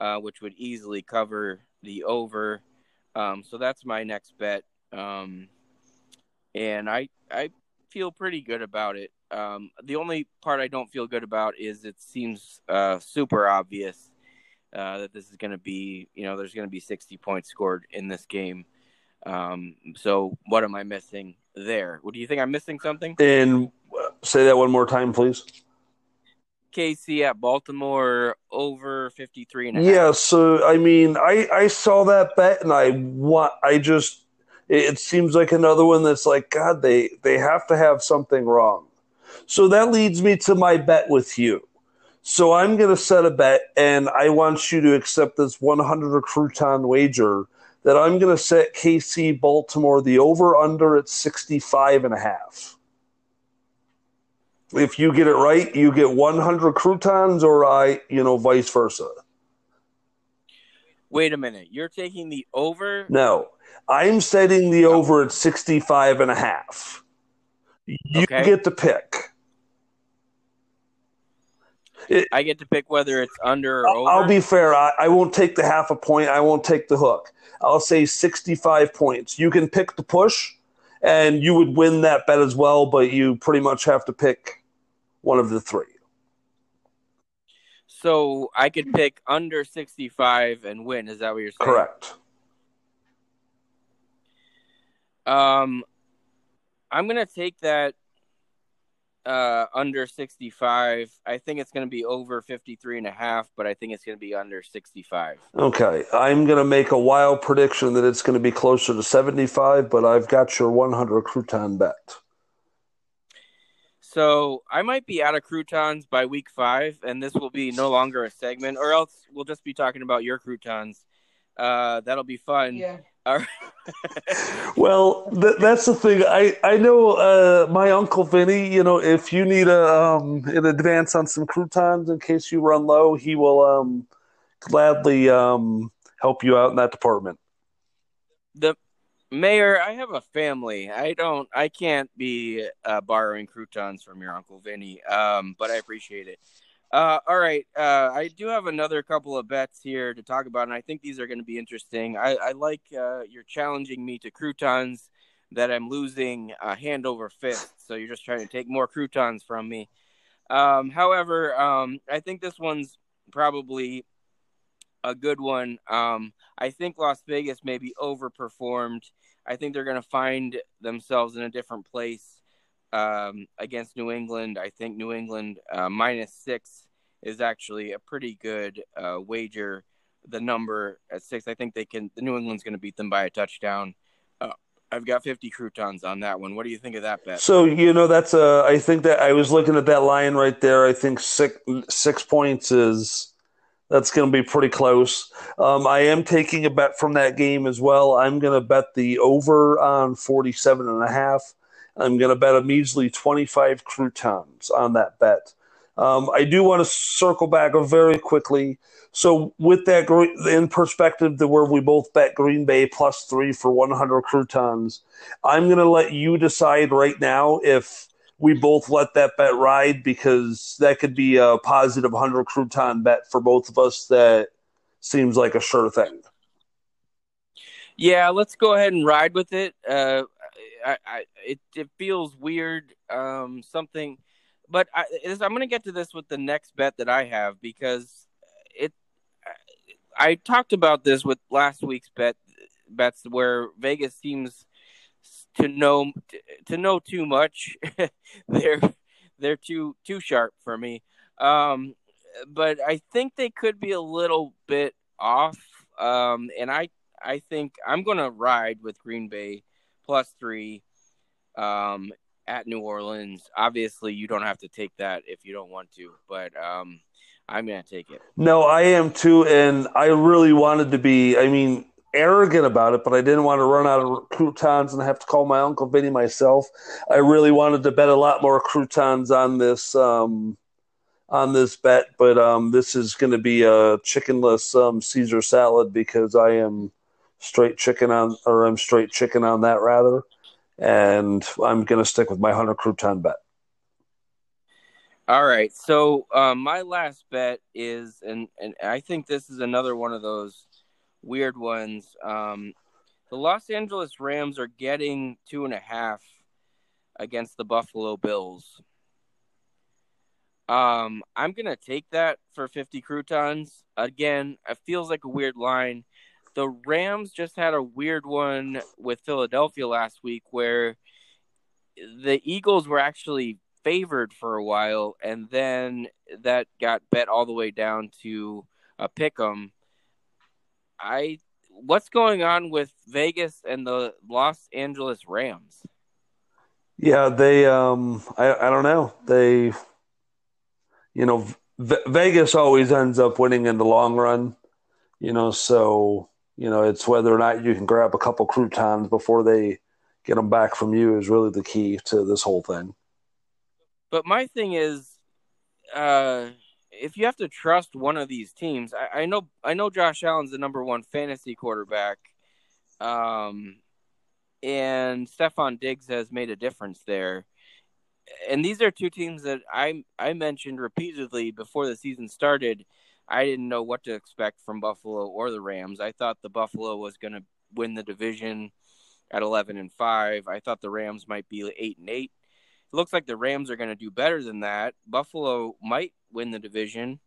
uh, which would easily cover the over. Um, so that's my next bet. Um, and I I feel pretty good about it. Um, the only part I don't feel good about is it seems uh, super obvious uh, that this is going to be, you know, there's going to be 60 points scored in this game. Um, so what am I missing there? What do you think I'm missing something? And uh, say that one more time, please. KC at Baltimore over 53 and a half. Yeah, so I mean, I I saw that bet and I want I just it, seems like another one that's like, God, they they have to have something wrong. So that leads me to my bet with you. So I'm going to set a bet, and I want you to accept this 100 crouton wager that I'm going to set KC Baltimore the over under at 65 and a half. If you get it right, you get 100 croutons, or I, you know, vice versa. Wait a minute. You're taking the over? No. I'm setting the oh. over at 65 and a half. You okay. get to pick. It, I get to pick whether it's under or over. I'll be fair. I, I, won't take the half a point. I won't take the hook. I'll say 65 points. You can pick the push, and you would win that bet as well, but you pretty much have to pick one of the three. So I could pick under 65 and win. Is that what you're saying? Correct. Um, I'm gonna take that. uh, under 65. I think it's going to be over 53 and a half, but I think it's going to be under 65. Okay. I'm going to make a wild prediction that it's going to be closer to 75, but I've got your 100 crouton bet. So I might be out of croutons by week five, and this will be no longer a segment, or else we'll just be talking about your croutons. Uh, that'll be fun. Yeah. [LAUGHS] well, th- that's the thing. I I know uh, my uncle Vinny. You know, if you need a um, an advance on some croutons in case you run low, he will um, gladly um, help you out in that department. The mayor, I have a family. I don't. I can't be uh, borrowing croutons from your uncle Vinny. Um, but I appreciate it. Uh, all right. Uh, I do have another couple of bets here to talk about, and I think these are going to be interesting. I, I like uh, you're challenging me to croutons that I'm losing uh, hand over fist. So you're just trying to take more croutons from me. Um, however, um, I think this one's probably a good one. Um, I think Las Vegas maybe overperformed. I think they're going to find themselves in a different place um, against New England. I think New England uh, minus six is actually a pretty good uh, wager. The number at six, I think they can. The New England's going to beat them by a touchdown. Uh, I've got 50 croutons on that one. What do you think of that bet? So you know that's a. I think that I was looking at that line right there. I think six six points is that's going to be pretty close. Um, I am taking a bet from that game as well. I'm going to bet the over on 47 and a half. I'm going to bet a measly 25 croutons on that bet. Um, I do want to circle back very quickly. So, with that in perspective, to where we both bet Green Bay plus three for 100 croutons, I'm going to let you decide right now if we both let that bet ride because that could be a positive 100 crouton bet for both of us. That seems like a sure thing. Yeah, let's go ahead and ride with it. Uh, I, I it it feels weird. Um, something, but I, I'm going to get to this with the next bet that I have because it. I talked about this with last week's bet bets where Vegas seems to know to know too much. [LAUGHS] they're they're too too sharp for me. Um, but I think they could be a little bit off. Um, and I I think I'm to ride with Green Bay plus three um, at New Orleans. Obviously, you don't have to take that if you don't want to, but um, I'm to take it. No, I am too. And I really wanted to be, I mean, arrogant about it, but I didn't want to run out of croutons and have to call my Uncle Vinny myself. I really wanted to bet a lot more croutons on this. Um, on this bet, but um, this is going to be a chickenless um, Caesar salad because I am straight chicken on, or I'm straight chicken on that rather, and I'm going to stick with my hundred crouton bet. All right, so um, my last bet is, and and I think this is another one of those weird ones. Um, the Los Angeles Rams are getting two and a half against the Buffalo Bills. Um, I'm gonna take that for 50 croutons. Again, it feels like a weird line the Rams just had a weird one with Philadelphia last week where the Eagles were actually favored for a while and then that got bet all the way down to a pick 'em. I what's going on with Vegas and the Los Angeles Rams? Yeah, they um I I don't know. They you know v- Vegas always ends up winning in the long run. You know, so you know, it's whether or not you can grab a couple croutons before they get them back from you is really the key to this whole thing. But my thing is, uh, if you have to trust one of these teams, I, I know I know Josh Allen's the number one fantasy quarterback, um, and Stefon Diggs has made a difference there. And these are two teams that I I mentioned repeatedly before the season started I didn't know what to expect from Buffalo or the Rams. I thought the Buffalo was going to win the division at 11 and 5. I thought the Rams might be 8 and 8. It looks like the Rams are going to do better than that. Buffalo might win the division.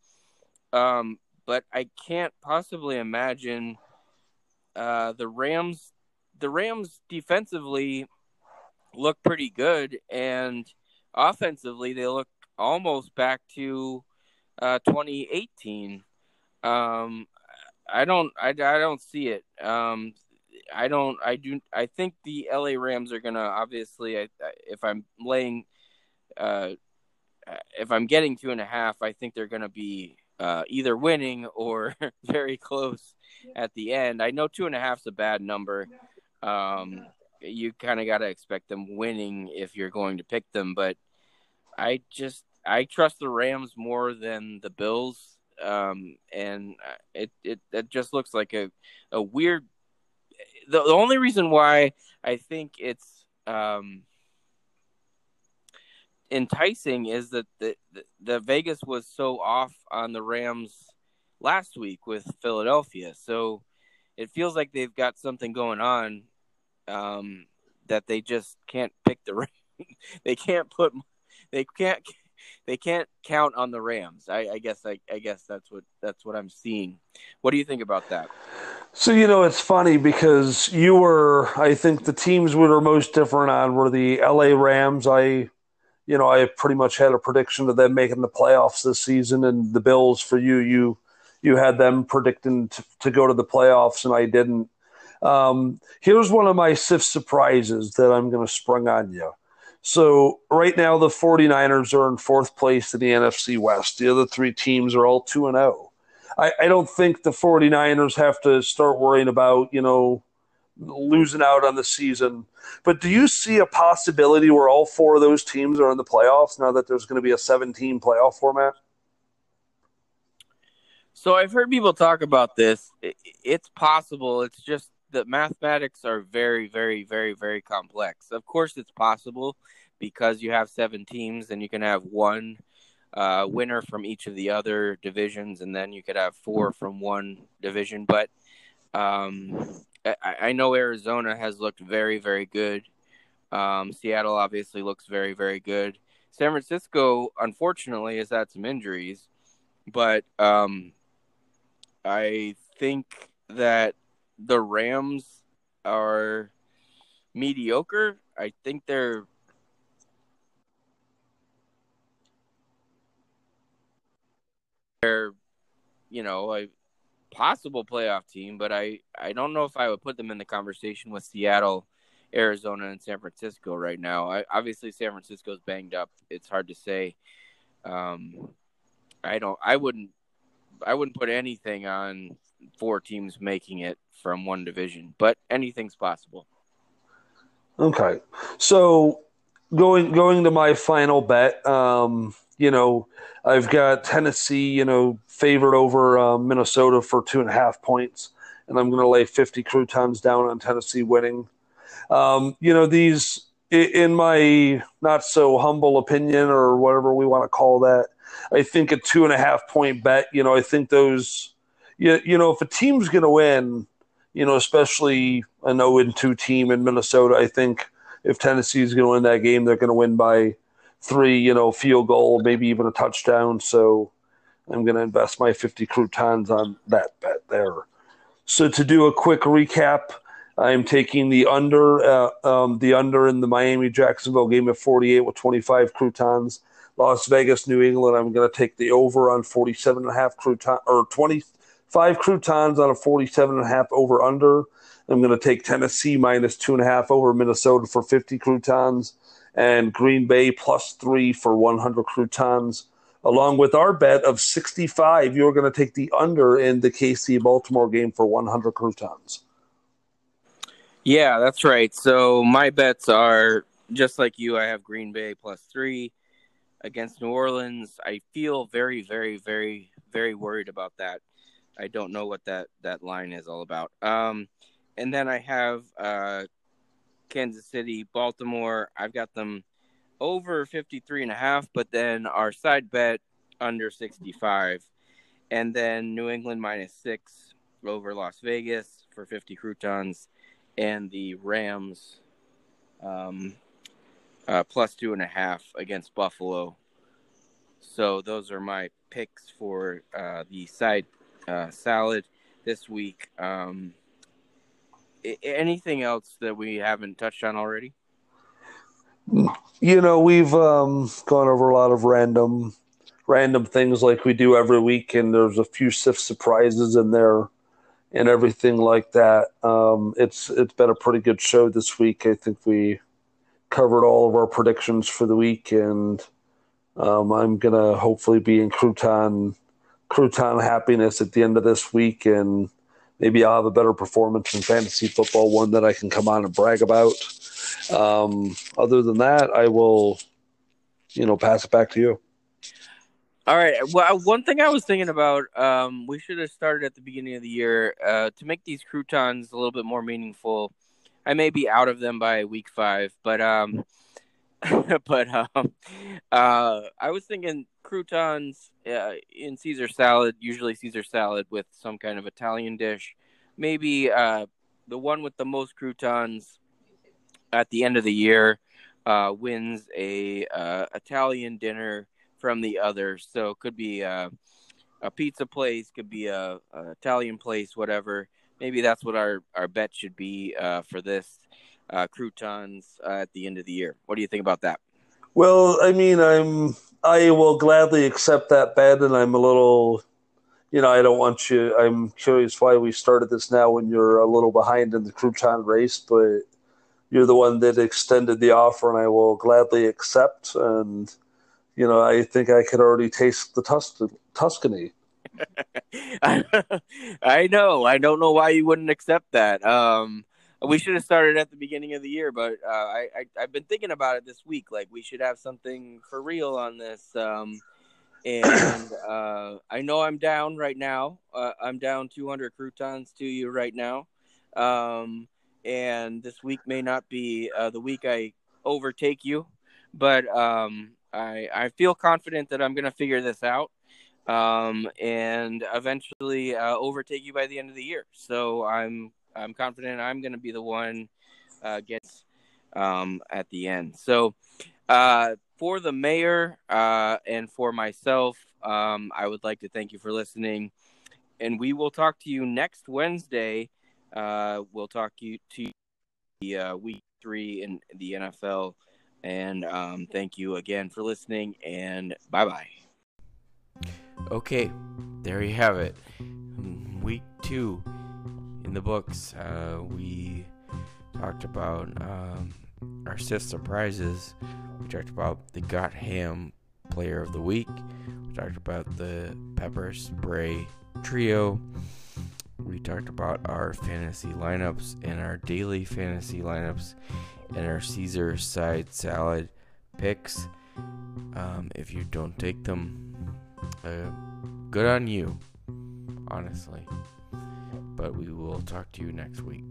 Um, but I can't possibly imagine uh, the Rams the Rams defensively look pretty good and offensively, they look almost back to uh, 2018. Um, I don't, I, I don't see it. Um, I don't, I do, I think the LA Rams are gonna obviously. I, if I'm laying, uh, if I'm getting two and a half, I think they're gonna be uh, either winning or [LAUGHS] very close at the end. I know two and a half is a bad number. Um, you kind of got to expect them winning if you're going to pick them, but I just I trust the Rams more than the Bills, um, and it, it it just looks like a a weird. The, the only reason why I think it's um, enticing is that the, the, the Vegas was so off on the Rams last week with Philadelphia, so it feels like they've got something going on um, that they just can't pick the. [LAUGHS] they can't put. They can't. They can't count on the Rams. I, I guess. I, I guess that's what that's what I'm seeing. What do you think about that? So you know it's funny because you were. I think the teams we were most different on were the L.A. Rams. I you know, I pretty much had a prediction of them making the playoffs this season, and the Bills for you, you you had them predicting to, to go to the playoffs, and I didn't. Um, here's one of my SIFT surprises that I'm going to spring on you. So right now the 49ers are in fourth place in the NFC West. The other three teams are all 2 and 0. I, I don't think the 49ers have to start worrying about, you know, losing out on the season. But do you see a possibility where all four of those teams are in the playoffs now that there's going to be a 17 playoff format? So I've heard people talk about this. It's possible. It's just that mathematics are very, very, very, very complex. Of course, it's possible because you have seven teams and you can have one uh, winner from each of the other divisions, and then you could have four from one division. But um, I, I know Arizona has looked very, very good. Um, Seattle obviously looks very, very good. San Francisco, unfortunately, has had some injuries, but um, I think that the Rams are mediocre. I think they're they're you know a possible playoff team, but I I don't know if I would put them in the conversation with Seattle, Arizona, and San Francisco right now. I, obviously, San Francisco's banged up. It's hard to say. Um, I don't. I wouldn't. I wouldn't put anything on four teams making it from one division, but anything's possible. Okay, so going going to my final bet. Um, you know, I've got Tennessee. You know, favored over uh, Minnesota for two and a half points, and I'm going to lay 50 croutons down on Tennessee winning. Um, you know, these in my not so humble opinion or whatever we want to call that. I think a two and a half point bet. You know, I think those you, you know, if a team's going to win, you know, especially an 0 2 team in Minnesota, I think if Tennessee is going to win that game, they're going to win by three, you know, field goal, maybe even a touchdown. So I'm going to invest my 50 croutons on that bet there. So to do a quick recap, I'm taking the under, uh, um, the under in the Miami Jacksonville game at 48 with 25 croutons. Las Vegas, New England. I'm going to take the over on 47 and a half crouton or 20, five croutons on a 47 and a half over under. I'm going to take Tennessee minus two and a half over Minnesota for 50 croutons and Green Bay plus three for 100 croutons. Along with our bet of 65, you're going to take the under in the KC Baltimore game for 100 croutons. Yeah, that's right. So my bets are just like you. I have Green Bay plus three against New Orleans. I feel very, very, very, very worried about that. I don't know what that that line is all about. Um, and then I have uh, Kansas City, Baltimore. I've got them over 53 and a half, but then our side bet under 65. And then New England minus six over Las Vegas for 50 croutons. And the Rams um, uh, plus two and a half against Buffalo. So those are my picks for uh, the side uh, salad this week. Um, anything else that we haven't touched on already? You know, we've um, gone over a lot of random, random things like we do every week, and there's a few SIFT surprises in there, and everything like that. Um, it's it's been a pretty good show this week. I think we covered all of our predictions for the week, and um, I'm gonna hopefully be in crouton crouton happiness at the end of this week, and maybe I'll have a better performance in fantasy football, one that I can come on and brag about. Um, other than that, I will, you know, pass it back to you. All right. Well, one thing I was thinking about, um, we should have started at the beginning of the year uh, to make these croutons a little bit more meaningful. I may be out of them by week five, but um, [LAUGHS] but um, uh, I was thinking croutons uh, in Caesar salad, usually Caesar salad with some kind of Italian dish. Maybe uh, the one with the most croutons at the end of the year uh, wins a uh, Italian dinner from the others. So it could be a, a pizza place, could be a, a, Italian place, whatever. Maybe that's what our, our bet should be uh, for this uh, croutons uh, at the end of the year. What do you think about that? Well, I mean, I'm I will gladly accept that bet, and I'm a little, you know, I don't want you. I'm curious why we started this now when you're a little behind in the crouton race, but you're the one that extended the offer, and I will gladly accept. And you know, I think I could already taste the Tus- Tuscany. [LAUGHS] I know. I don't know why you wouldn't accept that. Um, we should have started at the beginning of the year, but uh, I, I have been thinking about it this week. Like we should have something for real on this. Um, and [COUGHS] uh, I know I'm down right now. Uh, I'm down 200 croutons to you right now. Um, and this week may not be uh, the week I overtake you, but um, I I feel confident that I'm to figure this out. Um, and eventually uh, overtake you by the end of the year. So I'm I'm confident I'm going to be the one uh, gets um, at the end. So uh, for the mayor uh, and for myself, um, I would like to thank you for listening, and we will talk to you next Wednesday. Uh, we'll talk you to the uh, week three in the NFL, and um, thank you again for listening. And bye bye. Okay, there you have it. Week two in the books, uh, we talked about um, our SIFT surprises. We talked about the Got Ham Player of the Week. We talked about the Pepper Spray Trio. We talked about our fantasy lineups and our daily fantasy lineups and our Caesar side salad picks. Um, if you don't take them, uh, good on you, honestly but we will talk to you next week.